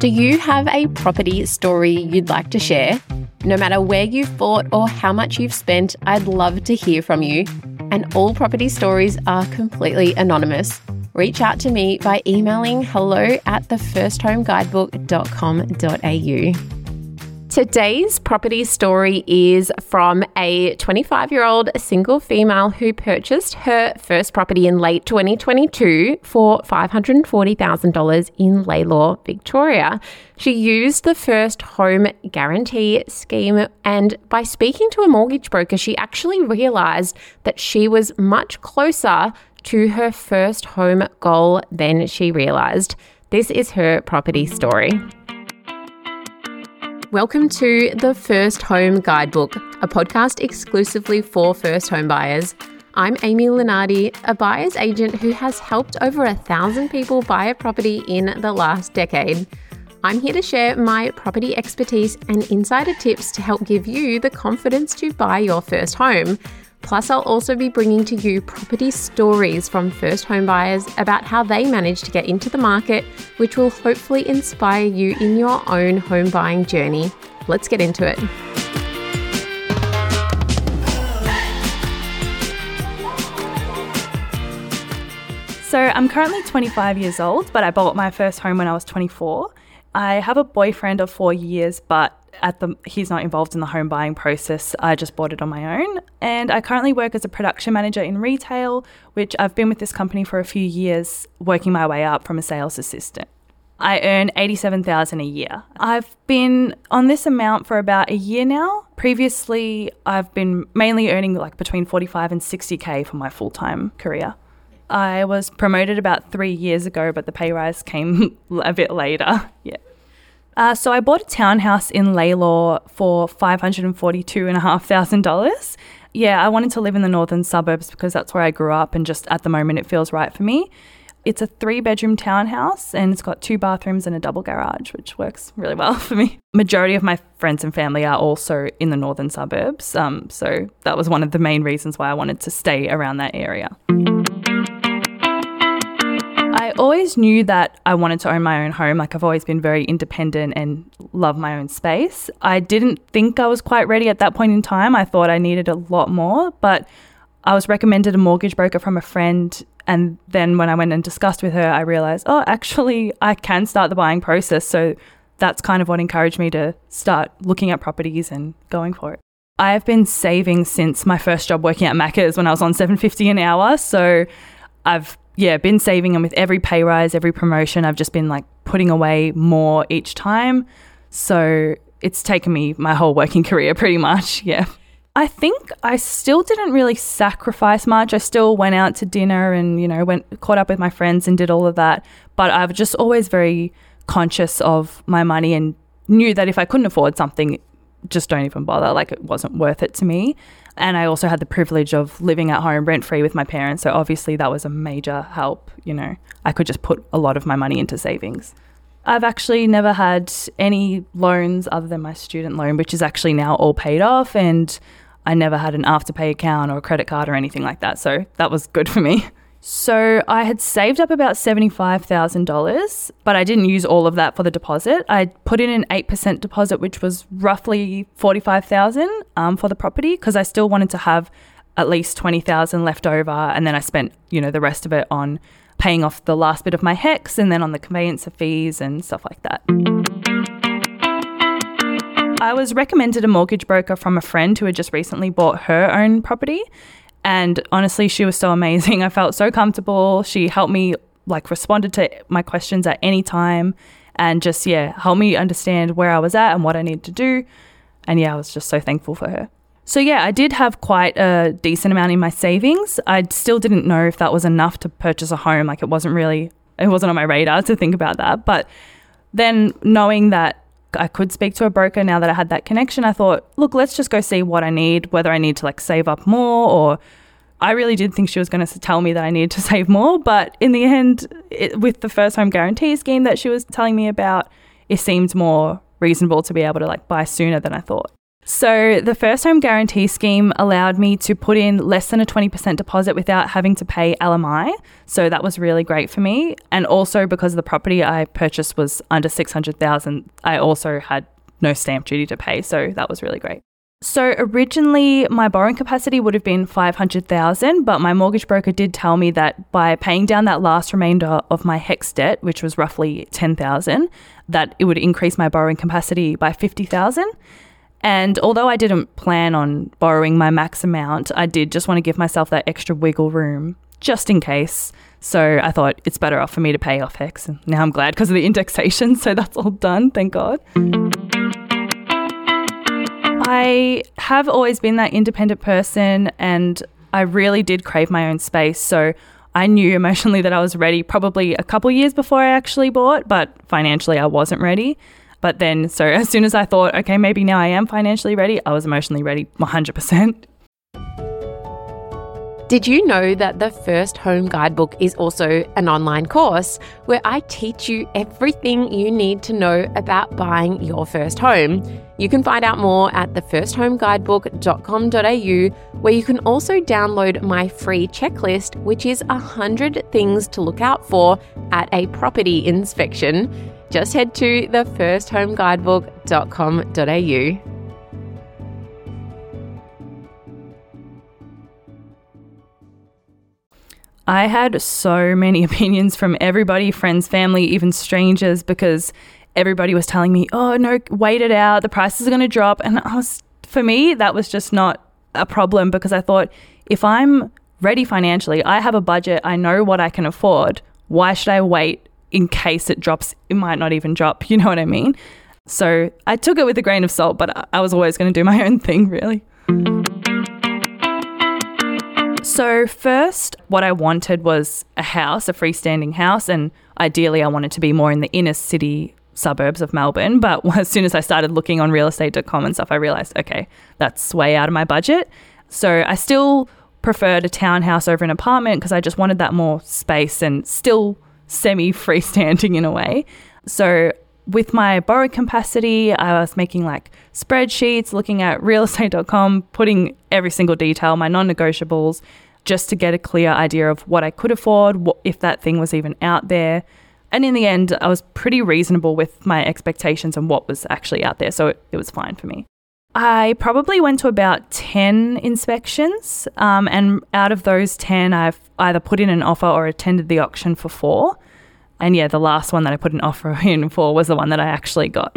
Do you have a property story you'd like to share? No matter where you've bought or how much you've spent, I'd love to hear from you. And all property stories are completely anonymous. Reach out to me by emailing hello at thefirsthomeguidebook.com.au. Today's property story is from a 25 year old single female who purchased her first property in late 2022 for $540,000 in Lalor, Victoria. She used the first home guarantee scheme, and by speaking to a mortgage broker, she actually realised that she was much closer to her first home goal than she realised. This is her property story. Welcome to the First Home Guidebook, a podcast exclusively for first home buyers. I'm Amy Lunardi, a buyer's agent who has helped over a thousand people buy a property in the last decade. I'm here to share my property expertise and insider tips to help give you the confidence to buy your first home. Plus, I'll also be bringing to you property stories from first home buyers about how they managed to get into the market, which will hopefully inspire you in your own home buying journey. Let's get into it. So, I'm currently 25 years old, but I bought my first home when I was 24. I have a boyfriend of four years, but at the he's not involved in the home buying process. I just bought it on my own, and I currently work as a production manager in retail, which I've been with this company for a few years, working my way up from a sales assistant. I earn 87,000 a year. I've been on this amount for about a year now. Previously, I've been mainly earning like between 45 and 60k for my full-time career. I was promoted about 3 years ago, but the pay rise came a bit later. Yeah. Uh, so I bought a townhouse in Lalor for $542,500. Yeah, I wanted to live in the northern suburbs because that's where I grew up and just at the moment it feels right for me. It's a three bedroom townhouse and it's got two bathrooms and a double garage, which works really well for me. Majority of my friends and family are also in the northern suburbs. Um, so that was one of the main reasons why I wanted to stay around that area. I always knew that I wanted to own my own home. Like I've always been very independent and love my own space. I didn't think I was quite ready at that point in time. I thought I needed a lot more, but I was recommended a mortgage broker from a friend. And then when I went and discussed with her, I realized, oh, actually, I can start the buying process. So that's kind of what encouraged me to start looking at properties and going for it. I have been saving since my first job working at Macca's when I was on 750 an hour. So I've yeah, been saving and with every pay rise, every promotion, I've just been like putting away more each time. So it's taken me my whole working career pretty much. Yeah. I think I still didn't really sacrifice much. I still went out to dinner and, you know, went caught up with my friends and did all of that. But I've just always very conscious of my money and knew that if I couldn't afford something, just don't even bother. Like it wasn't worth it to me. And I also had the privilege of living at home rent free with my parents. So obviously that was a major help. You know, I could just put a lot of my money into savings. I've actually never had any loans other than my student loan, which is actually now all paid off. And I never had an afterpay account or a credit card or anything like that. So that was good for me. So I had saved up about $75,000, but I didn't use all of that for the deposit. I put in an 8% deposit, which was roughly 45,000 um, for the property because I still wanted to have at least 20,000 left over. And then I spent, you know, the rest of it on paying off the last bit of my HECS and then on the conveyancer fees and stuff like that. I was recommended a mortgage broker from a friend who had just recently bought her own property. And honestly, she was so amazing. I felt so comfortable. She helped me, like, responded to my questions at any time and just, yeah, helped me understand where I was at and what I needed to do. And yeah, I was just so thankful for her. So, yeah, I did have quite a decent amount in my savings. I still didn't know if that was enough to purchase a home. Like, it wasn't really, it wasn't on my radar to think about that. But then knowing that I could speak to a broker now that I had that connection. I thought, look, let's just go see what I need, whether I need to like save up more or I really did think she was going to tell me that I needed to save more. But in the end, it, with the first home guarantee scheme that she was telling me about, it seemed more reasonable to be able to like buy sooner than I thought. So, the first home guarantee scheme allowed me to put in less than a 20% deposit without having to pay LMI. So, that was really great for me. And also because the property I purchased was under 600,000, I also had no stamp duty to pay. So, that was really great. So originally my borrowing capacity would have been 500,000, but my mortgage broker did tell me that by paying down that last remainder of my HECS debt, which was roughly 10,000, that it would increase my borrowing capacity by 50,000. And although I didn't plan on borrowing my max amount, I did just want to give myself that extra wiggle room just in case. So I thought it's better off for me to pay off HECS. And now I'm glad because of the indexation. So that's all done, thank God. I have always been that independent person and I really did crave my own space. So I knew emotionally that I was ready probably a couple years before I actually bought, but financially I wasn't ready. But then, so as soon as I thought, okay, maybe now I am financially ready, I was emotionally ready 100%. Did you know that the First Home Guidebook is also an online course where I teach you everything you need to know about buying your first home? You can find out more at thefirsthomeguidebook.com.au, where you can also download my free checklist, which is 100 things to look out for at a property inspection. Just head to thefirsthomeguidebook.com.au. I had so many opinions from everybody, friends, family, even strangers, because everybody was telling me, oh, no, wait it out. The prices are going to drop. And I was, for me, that was just not a problem because I thought if I'm ready financially, I have a budget, I know what I can afford. Why should I wait in case it drops? It might not even drop. You know what I mean? So I took it with a grain of salt, but I was always going to do my own thing, really. So, first, what I wanted was a house, a freestanding house, and ideally, I wanted to be more in the inner city suburbs of Melbourne. But as soon as I started looking on realestate.com and stuff, I realized, okay, that's way out of my budget. So, I still preferred a townhouse over an apartment because I just wanted that more space and still semi freestanding in a way. So, with my borrow capacity, I was making like spreadsheets, looking at realestate.com, putting every single detail, my non negotiables, just to get a clear idea of what I could afford, what, if that thing was even out there. And in the end, I was pretty reasonable with my expectations and what was actually out there. So it, it was fine for me. I probably went to about 10 inspections. Um, and out of those 10, I've either put in an offer or attended the auction for four. And yeah, the last one that I put an offer in for was the one that I actually got.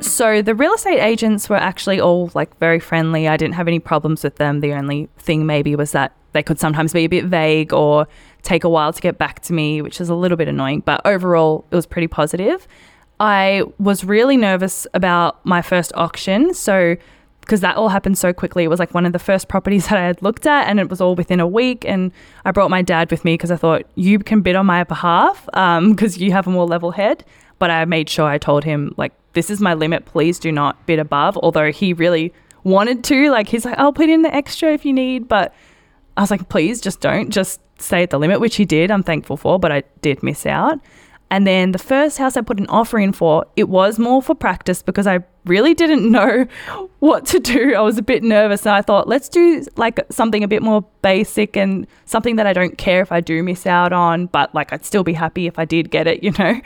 So the real estate agents were actually all like very friendly. I didn't have any problems with them. The only thing maybe was that they could sometimes be a bit vague or take a while to get back to me, which is a little bit annoying, but overall it was pretty positive. I was really nervous about my first auction. So because that all happened so quickly. It was like one of the first properties that I had looked at, and it was all within a week. And I brought my dad with me because I thought you can bid on my behalf because um, you have a more level head. But I made sure I told him like this is my limit. Please do not bid above. Although he really wanted to, like he's like I'll put in the extra if you need, but I was like please just don't just stay at the limit, which he did. I'm thankful for, but I did miss out. And then the first house I put an offer in for, it was more for practice because I really didn't know what to do. I was a bit nervous and I thought, let's do like something a bit more basic and something that I don't care if I do miss out on, but like I'd still be happy if I did get it, you know?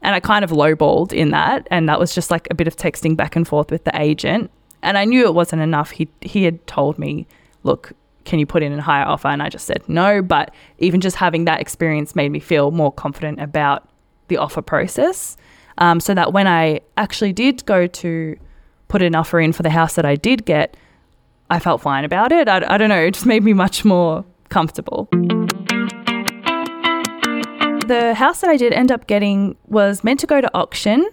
And I kind of lowballed in that. And that was just like a bit of texting back and forth with the agent. And I knew it wasn't enough. He, he had told me, look, can you put in a higher offer? And I just said no. But even just having that experience made me feel more confident about the offer process. Um, so that when I actually did go to put an offer in for the house that I did get, I felt fine about it. I, I don't know, it just made me much more comfortable. The house that I did end up getting was meant to go to auction.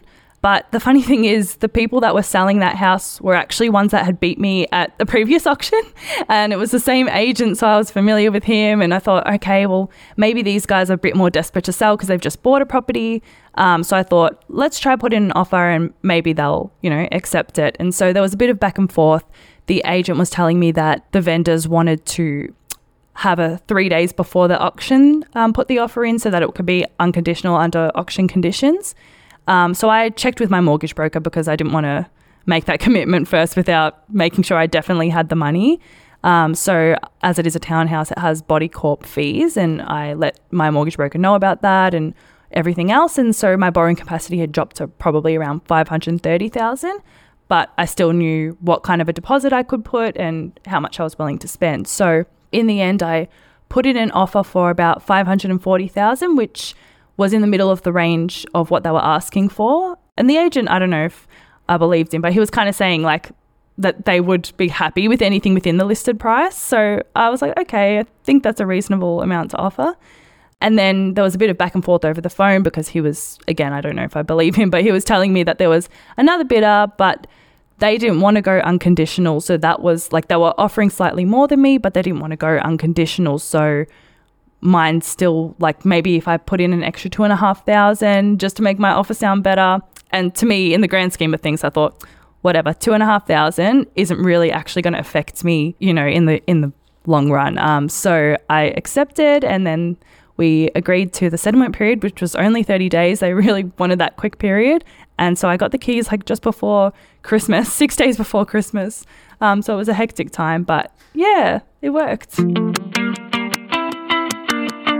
But the funny thing is, the people that were selling that house were actually ones that had beat me at the previous auction. And it was the same agent, so I was familiar with him. And I thought, okay, well, maybe these guys are a bit more desperate to sell because they've just bought a property. Um, so I thought, let's try put in an offer and maybe they'll, you know, accept it. And so there was a bit of back and forth. The agent was telling me that the vendors wanted to have a three days before the auction um, put the offer in so that it could be unconditional under auction conditions. Um, so I checked with my mortgage broker because I didn't want to make that commitment first without making sure I definitely had the money. Um, so, as it is a townhouse, it has body corp fees, and I let my mortgage broker know about that and everything else. And so, my borrowing capacity had dropped to probably around five hundred thirty thousand, but I still knew what kind of a deposit I could put and how much I was willing to spend. So, in the end, I put in an offer for about five hundred and forty thousand, which was in the middle of the range of what they were asking for. And the agent, I don't know if I believed him, but he was kind of saying like that they would be happy with anything within the listed price. So I was like, okay, I think that's a reasonable amount to offer. And then there was a bit of back and forth over the phone because he was, again, I don't know if I believe him, but he was telling me that there was another bidder, but they didn't want to go unconditional. So that was like they were offering slightly more than me, but they didn't want to go unconditional. So mine still like maybe if I put in an extra two and a half thousand just to make my offer sound better. And to me, in the grand scheme of things, I thought, whatever, two and a half thousand isn't really actually going to affect me, you know, in the in the long run. Um, so I accepted, and then we agreed to the settlement period, which was only thirty days. They really wanted that quick period, and so I got the keys like just before Christmas, six days before Christmas. Um, so it was a hectic time, but yeah, it worked.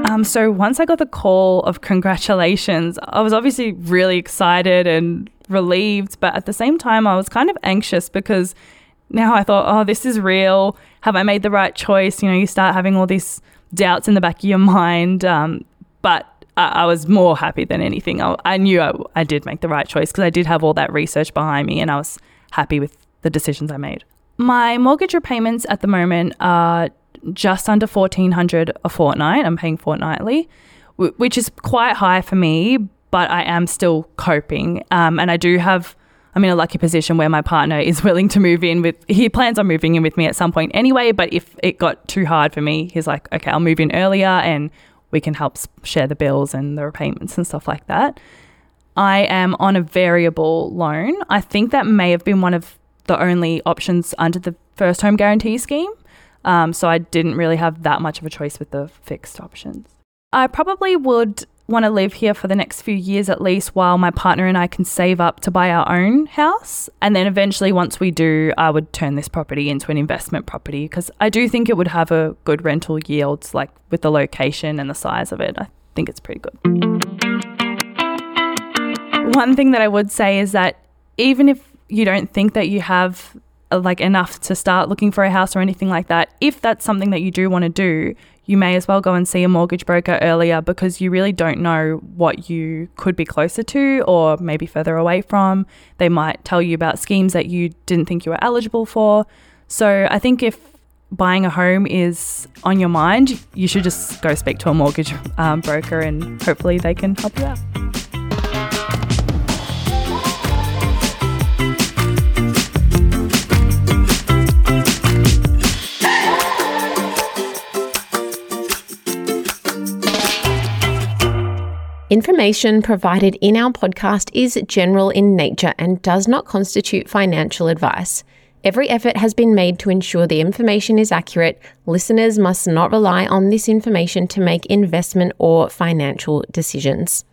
Um, so once I got the call of congratulations, I was obviously really excited and relieved, but at the same time, I was kind of anxious because now I thought, oh, this is real. Have I made the right choice? You know, you start having all these doubts in the back of your mind. Um, but I, I, was more happy than anything. I, I knew I, I did make the right choice because I did have all that research behind me and I was happy with the decisions I made. My mortgage repayments at the moment are just under 1400 a fortnight. I'm paying fortnightly, which is quite high for me, but I am still coping. Um, and I do have, I'm in a lucky position where my partner is willing to move in with, he plans on moving in with me at some point anyway. But if it got too hard for me, he's like, okay, I'll move in earlier and we can help share the bills and the repayments and stuff like that. I am on a variable loan. I think that may have been one of the only options under the first home guarantee scheme. Um, so I didn't really have that much of a choice with the fixed options. I probably would want to live here for the next few years at least while my partner and I can save up to buy our own house. And then eventually, once we do, I would turn this property into an investment property because I do think it would have a good rental yield, like with the location and the size of it. I think it's pretty good. One thing that I would say is that even if you don't think that you have like enough to start looking for a house or anything like that, if that's something that you do want to do, you may as well go and see a mortgage broker earlier because you really don't know what you could be closer to or maybe further away from. They might tell you about schemes that you didn't think you were eligible for. So I think if buying a home is on your mind, you should just go speak to a mortgage um, broker and hopefully they can help you out. Information provided in our podcast is general in nature and does not constitute financial advice. Every effort has been made to ensure the information is accurate. Listeners must not rely on this information to make investment or financial decisions.